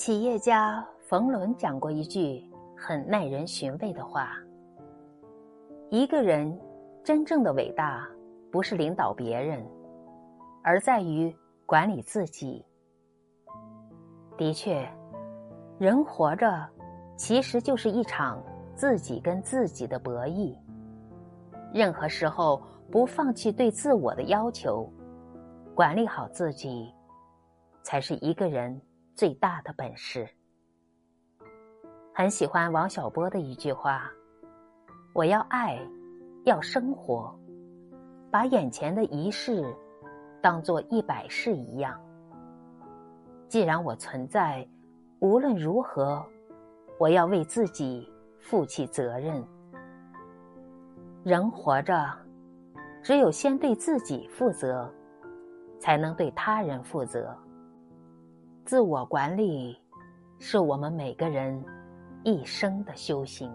企业家冯仑讲过一句很耐人寻味的话：“一个人真正的伟大，不是领导别人，而在于管理自己。”的确，人活着其实就是一场自己跟自己的博弈。任何时候不放弃对自我的要求，管理好自己，才是一个人。最大的本事。很喜欢王小波的一句话：“我要爱，要生活，把眼前的一世当做一百世一样。既然我存在，无论如何，我要为自己负起责任。人活着，只有先对自己负责，才能对他人负责。”自我管理，是我们每个人一生的修行。